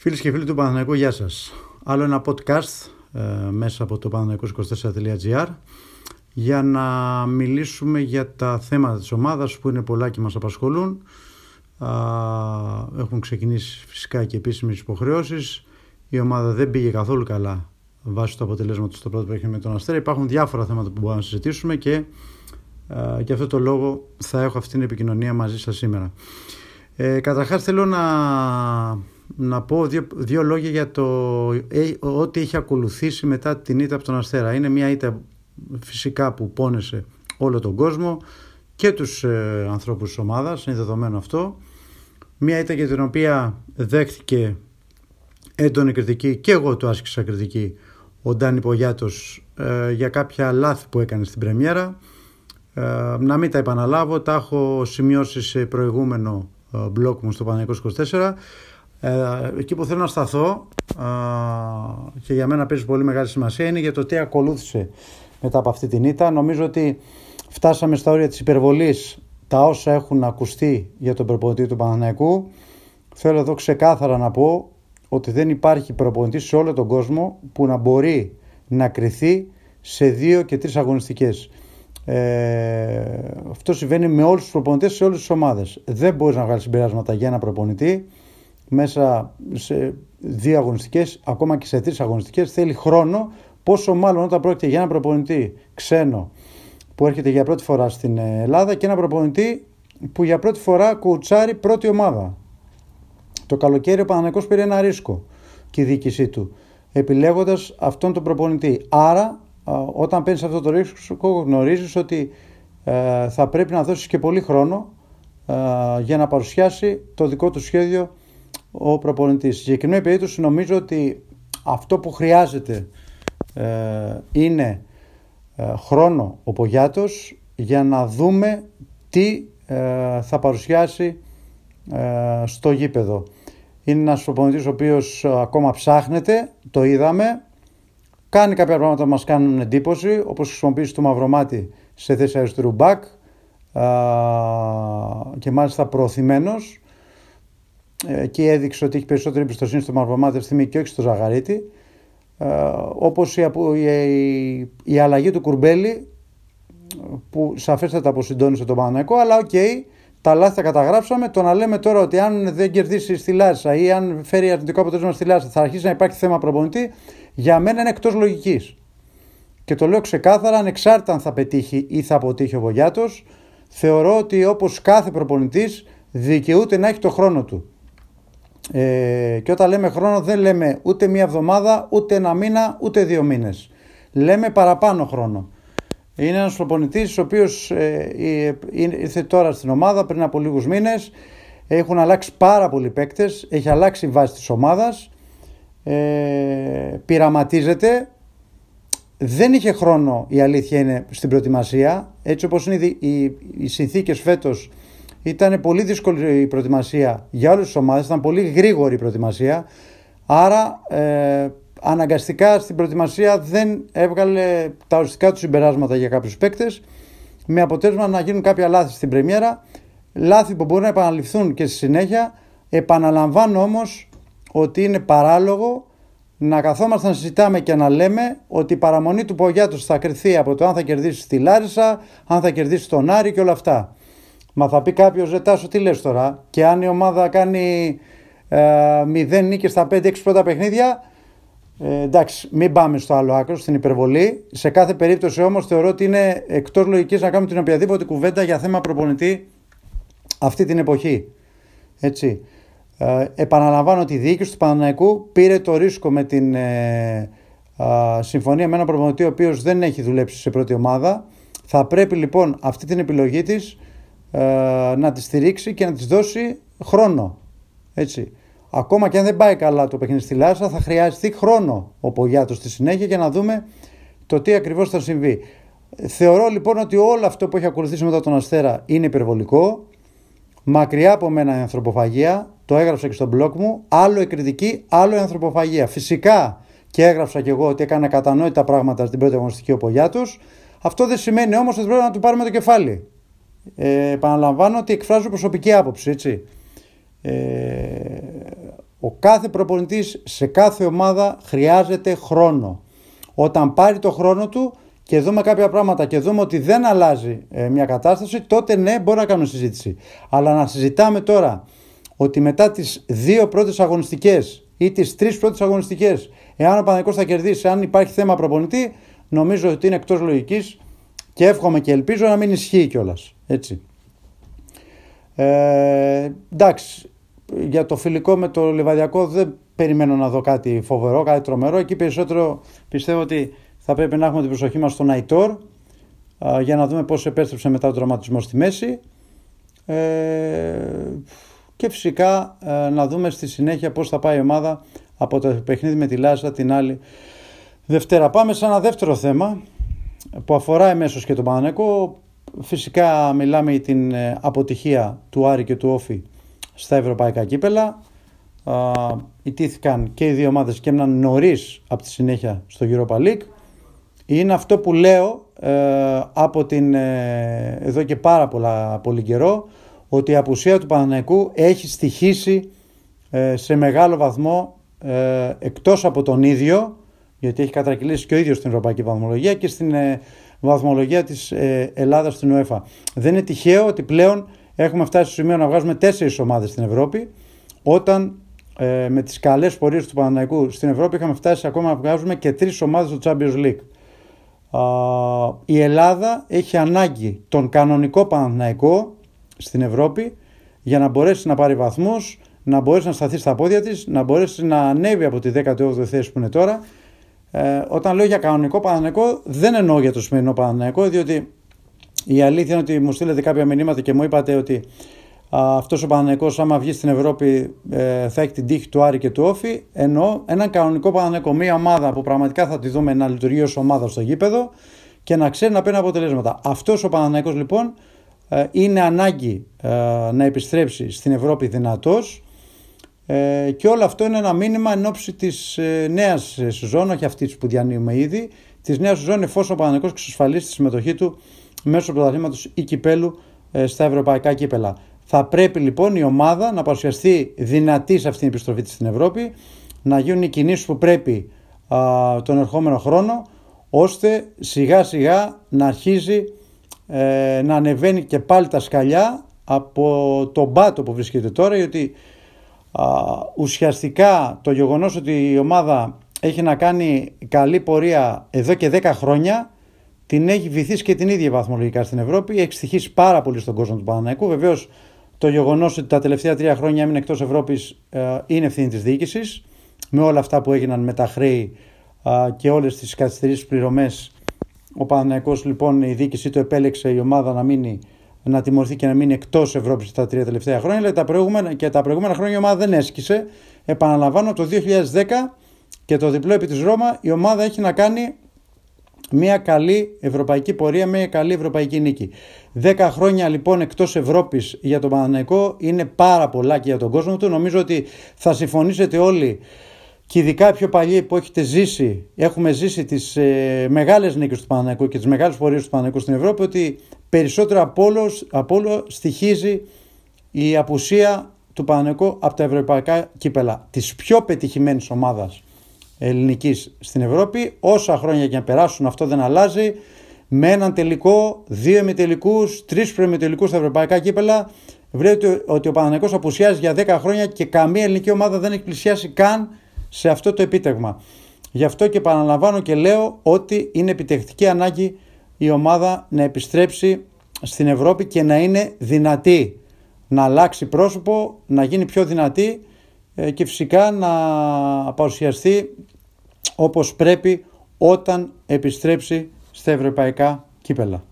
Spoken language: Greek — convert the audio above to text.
Φίλες και φίλοι του Παναθηναϊκού, γεια σας. Άλλο ένα podcast ε, μέσα από το παναθηναϊκός24.gr για να μιλήσουμε για τα θέματα της ομάδας που είναι πολλά και μας απασχολούν. έχουν ξεκινήσει φυσικά και επίσημες υποχρεώσεις. Η ομάδα δεν πήγε καθόλου καλά βάσει του αποτελέσματος στο πρώτο παιχνίδι με τον Αστέρα. Υπάρχουν διάφορα θέματα που μπορούμε να συζητήσουμε και για αυτό το λόγο θα έχω αυτή την επικοινωνία μαζί σας σήμερα. Ε, καταρχάς θέλω να να πω δύο, δύο λόγια για το ε, ό,τι έχει ακολουθήσει μετά την ήττα από τον Αστέρα. Είναι μια ήττα φυσικά που πόνεσε όλο τον κόσμο και τους ε, ανθρώπους της ομάδας, είναι δεδομένο αυτό. Μια ήττα για την οποία δέχτηκε έντονη κριτική και εγώ το άσκησα κριτική ο Ντάνι Πογιάτος ε, για κάποια λάθη που έκανε στην πρεμιέρα. Ε, να μην τα επαναλάβω, τα έχω σημειώσει σε προηγούμενο ε, μπλοκ μου στο Παναγικός 24 ε, εκεί που θέλω να σταθώ και για μένα παίζει πολύ μεγάλη σημασία είναι για το τι ακολούθησε μετά από αυτή την ήττα. Νομίζω ότι φτάσαμε στα όρια της υπερβολής τα όσα έχουν ακουστεί για τον προπονητή του Παναναϊκού. Θέλω εδώ ξεκάθαρα να πω ότι δεν υπάρχει προπονητής σε όλο τον κόσμο που να μπορεί να κριθεί σε δύο και τρεις αγωνιστικές. Ε, αυτό συμβαίνει με όλους τους προπονητές σε όλες τις ομάδες. Δεν μπορείς να βγάλεις συμπεράσματα για ένα προπονητή μέσα σε δύο αγωνιστικές, ακόμα και σε τρεις αγωνιστικές, θέλει χρόνο. Πόσο μάλλον όταν πρόκειται για ένα προπονητή ξένο που έρχεται για πρώτη φορά στην Ελλάδα και ένα προπονητή που για πρώτη φορά κουτσάρει πρώτη ομάδα. Το καλοκαίρι ο Παναγενικό πήρε ένα ρίσκο και η διοίκησή του επιλέγοντας αυτόν τον προπονητή. Άρα όταν παίρνεις αυτό το ρίσκο γνωρίζεις ότι ε, θα πρέπει να δώσεις και πολύ χρόνο ε, για να παρουσιάσει το δικό του σχέδιο ο προπονητής. Στη συγκεκριμένη περίπτωση νομίζω ότι αυτό που χρειάζεται ε, είναι ε, χρόνο ο Πογιάτος για να δούμε τι ε, θα παρουσιάσει στο γήπεδο. Είναι ένας προπονητής ο οποίος ακόμα ψάχνεται, το είδαμε, κάνει κάποια πράγματα που μας κάνουν εντύπωση, όπως χρησιμοποιήσει το Μαυρομμάτη σε θέση αριστερού μπακ και μάλιστα προωθημένος εκεί έδειξε ότι έχει περισσότερη εμπιστοσύνη στο Μαυρομμάτη στιγμή και όχι στο Ζαγαρίτη. Ε, όπως η, η, η, αλλαγή του Κουρμπέλη που σαφέστατα αποσυντόνισε τον Παναθηναϊκό αλλά ok, okay, τα λάθη τα καταγράψαμε. Το να λέμε τώρα ότι αν δεν κερδίσει στη Λάρισα ή αν φέρει αρνητικό αποτέλεσμα στη Λάρισα θα αρχίσει να υπάρχει θέμα προπονητή, για μένα είναι εκτός λογικής. Και το λέω ξεκάθαρα, ανεξάρτητα αν θα πετύχει ή θα αποτύχει ο Βογιάτος, θεωρώ ότι όπως κάθε προπονητής δικαιούται να έχει το χρόνο του. Ε, και όταν λέμε χρόνο δεν λέμε ούτε μία εβδομάδα, ούτε ένα μήνα, ούτε δύο μήνες. Λέμε παραπάνω χρόνο. Είναι ένας προπονητής ο οποίος ε, ήρθε τώρα στην ομάδα πριν από λίγους μήνες. Έχουν αλλάξει πάρα πολλοί παίκτες, έχει αλλάξει η βάση της ομάδας. Ε, πειραματίζεται. Δεν είχε χρόνο η αλήθεια είναι στην προετοιμασία. Έτσι όπως είναι οι, οι, οι συνθήκες φέτος ήταν πολύ δύσκολη η προετοιμασία για όλες τις ομάδες, ήταν πολύ γρήγορη η προετοιμασία. Άρα ε, αναγκαστικά στην προετοιμασία δεν έβγαλε τα οριστικά του συμπεράσματα για κάποιους παίκτες με αποτέλεσμα να γίνουν κάποια λάθη στην πρεμιέρα, λάθη που μπορούν να επαναληφθούν και στη συνέχεια. Επαναλαμβάνω όμως ότι είναι παράλογο να καθόμαστε να συζητάμε και να λέμε ότι η παραμονή του Πογιάτος θα κρυθεί από το αν θα κερδίσει στη Λάρισα, αν θα κερδίσει τον Άρη και όλα αυτά. Μα θα πει κάποιος, Ζετάσο, τι λες τώρα; Και αν η ομάδα κάνει ε, 0 νίκες στα 5-6 πρώτα παιχνίδια, ε, εντάξει, μην πάμε στο άλλο άκρο, στην υπερβολή. Σε κάθε περίπτωση όμως θεωρώ ότι είναι εκτός λογικής να κάνουμε την οποιαδήποτε κουβέντα για θέμα προπονητή αυτή την εποχή. Έτσι. Ε, επαναλαμβάνω ότι η διοίκηση του Παναναϊκού πήρε το ρίσκο με την ε, συμφωνία με ένα προπονητή ο οποίος δεν έχει δουλέψει σε πρώτη ομάδα. Θα πρέπει λοιπόν αυτή την επιλογή της ε, να τη στηρίξει και να της δώσει χρόνο. Έτσι. Ακόμα και αν δεν πάει καλά το παιχνίδι στη Λάσα, θα χρειαστεί χρόνο ο Πογιάτος στη συνέχεια για να δούμε το τι ακριβώς θα συμβεί. Θεωρώ λοιπόν ότι όλο αυτό που έχει ακολουθήσει μετά τον Αστέρα είναι υπερβολικό. Μακριά από μένα η ανθρωποφαγία, το έγραψα και στο blog μου. Άλλο η κριτική, άλλο η ανθρωποφαγία. Φυσικά και έγραψα και εγώ ότι έκανα κατανόητα πράγματα στην πρώτη αγωνιστική ο Πογιάτος. Αυτό δεν σημαίνει όμως ότι πρέπει να του πάρουμε το κεφάλι. Ε, επαναλαμβάνω ότι εκφράζω προσωπική άποψη, έτσι. Ε, Ο κάθε προπονητής σε κάθε ομάδα χρειάζεται χρόνο. Όταν πάρει το χρόνο του και δούμε κάποια πράγματα και δούμε ότι δεν αλλάζει ε, μια κατάσταση, τότε ναι, μπορεί να κάνουμε συζήτηση. Αλλά να συζητάμε τώρα ότι μετά τις δύο πρώτες αγωνιστικές ή τις τρεις πρώτες αγωνιστικές, εάν ο Παναγικός θα κερδίσει, αν υπάρχει θέμα προπονητή, νομίζω ότι είναι εκτός λογικής και εύχομαι και ελπίζω να μην ισχύει κιόλας. Έτσι. Ε, εντάξει, για το φιλικό με το Λιβαδιακό δεν περιμένω να δω κάτι φοβερό, κάτι τρομερό. Εκεί περισσότερο πιστεύω ότι θα πρέπει να έχουμε την προσοχή μας στον Αϊτόρ για να δούμε πώς επέστρεψε μετά τον τραυματισμός στη μέση. Ε, και φυσικά ε, να δούμε στη συνέχεια πώς θα πάει η ομάδα από το παιχνίδι με τη Λάζα την άλλη Δευτέρα. Πάμε σε ένα δεύτερο θέμα που αφορά εμέσως και τον Πανανέκο. Φυσικά μιλάμε για την ε, αποτυχία του Άρη και του Όφη στα ευρωπαϊκά κύπελα. Ιτήθηκαν και οι δύο ομάδες και έμειναν νωρίς από τη συνέχεια στο Europa League. Είναι αυτό που λέω ε, από την, ε, εδώ και πάρα πολλά, πολύ καιρό ότι η απουσία του Παναναϊκού έχει στοιχήσει σε μεγάλο βαθμό εκτός από τον ίδιο γιατί έχει κατρακυλήσει και ο ίδιος στην Ευρωπαϊκή Βαθμολογία και στην ε, βαθμολογία της ε, Ελλάδας στην UEFA. Δεν είναι τυχαίο ότι πλέον έχουμε φτάσει στο σημείο να βγάζουμε τέσσερις ομάδες στην Ευρώπη όταν ε, με τις καλές πορείες του Παναναϊκού στην Ευρώπη είχαμε φτάσει ακόμα να βγάζουμε και τρεις ομάδες στο Champions League. η Ελλάδα έχει ανάγκη τον κανονικό Παναναϊκό στην Ευρώπη για να μπορέσει να πάρει βαθμούς, να μπορέσει να σταθεί στα πόδια της, να μπορέσει να ανέβει από τη 18η θέση που είναι τώρα ε, όταν λέω για κανονικό Παναναϊκό, δεν εννοώ για το σημερινό Παναναϊκό, διότι η αλήθεια είναι ότι μου στείλετε κάποια μηνύματα και μου είπατε ότι αυτός ο Παναναϊκός άμα βγει στην Ευρώπη ε, θα έχει την τύχη του Άρη και του Όφη. Εννοώ έναν κανονικό Παναναϊκό, μια ομάδα που πραγματικά θα τη δούμε να λειτουργεί ως ομάδα στο γήπεδο και να ξέρει να παίρνει αποτελέσματα. Αυτός ο Παναναϊκός λοιπόν ε, είναι ανάγκη ε, να επιστρέψει στην Ευρώπη δυνατός ε, και όλο αυτό είναι ένα μήνυμα εν ώψη της ε, νέας σεζόν, όχι αυτής που διανύουμε ήδη, της νέας σεζόν εφόσον ο Παναγενικό εξασφαλίσει τη συμμετοχή του μέσω πρωταθλήματος ή κυπέλου ε, στα ευρωπαϊκά κύπελα. Θα πρέπει λοιπόν η ομάδα να παρουσιαστεί δυνατή σε αυτήν την επιστροφή της στην Ευρώπη, να γίνουν οι κινήσεις που πρέπει α, τον ερχόμενο χρόνο, ώστε σιγά σιγά να αρχίζει ε, να ανεβαίνει και πάλι τα σκαλιά από τον πάτο που βρίσκεται τώρα, γιατί ουσιαστικά το γεγονός ότι η ομάδα έχει να κάνει καλή πορεία εδώ και 10 χρόνια την έχει βυθίσει και την ίδια βαθμολογικά στην Ευρώπη. Έχει στοιχήσει πάρα πολύ στον κόσμο του Παναναϊκού. Βεβαίως το γεγονός ότι τα τελευταία τρία χρόνια έμεινε εκτός Ευρώπης ε, είναι ευθύνη της διοίκησης. Με όλα αυτά που έγιναν με τα χρέη και όλες τις καθυστερήσεις πληρωμές, ο Παναναϊκός λοιπόν η διοίκησή του επέλεξε η ομάδα να μείνει να τιμωρηθεί και να μείνει εκτός Ευρώπης τα τρία τελευταία χρόνια. Αλλά τα προηγούμενα, και τα προηγούμενα χρόνια η ομάδα δεν έσκησε. Επαναλαμβάνω, το 2010 και το διπλό επί της Ρώμα η ομάδα έχει να κάνει μια καλή ευρωπαϊκή πορεία, μια καλή ευρωπαϊκή νίκη. Δέκα χρόνια λοιπόν εκτός Ευρώπης για τον Παναναϊκό είναι πάρα πολλά και για τον κόσμο του. Νομίζω ότι θα συμφωνήσετε όλοι και ειδικά πιο παλιοί που έχετε ζήσει, έχουμε ζήσει τις ε, μεγάλες νίκες του Παναναϊκού και τις μεγάλες πορείες του Παναναϊκού στην Ευρώπη ότι περισσότερο από όλο, στοιχίζει η απουσία του Παναναϊκού από τα ευρωπαϊκά κύπελα της πιο πετυχημένης ομάδας ελληνικής στην Ευρώπη όσα χρόνια και να περάσουν αυτό δεν αλλάζει με έναν τελικό, δύο ημιτελικούς, τρεις προημιτελικούς στα ευρωπαϊκά κύπελα βλέπετε ότι ο Παναναϊκός απουσιάζει για 10 χρόνια και καμία ελληνική ομάδα δεν έχει πλησιάσει καν σε αυτό το επίτευγμα. Γι' αυτό και επαναλαμβάνω και λέω ότι είναι επιτευχτική ανάγκη η ομάδα να επιστρέψει στην Ευρώπη και να είναι δυνατή. Να αλλάξει πρόσωπο, να γίνει πιο δυνατή ε, και φυσικά να παρουσιαστεί όπως πρέπει όταν επιστρέψει στα ευρωπαϊκά κύπελα.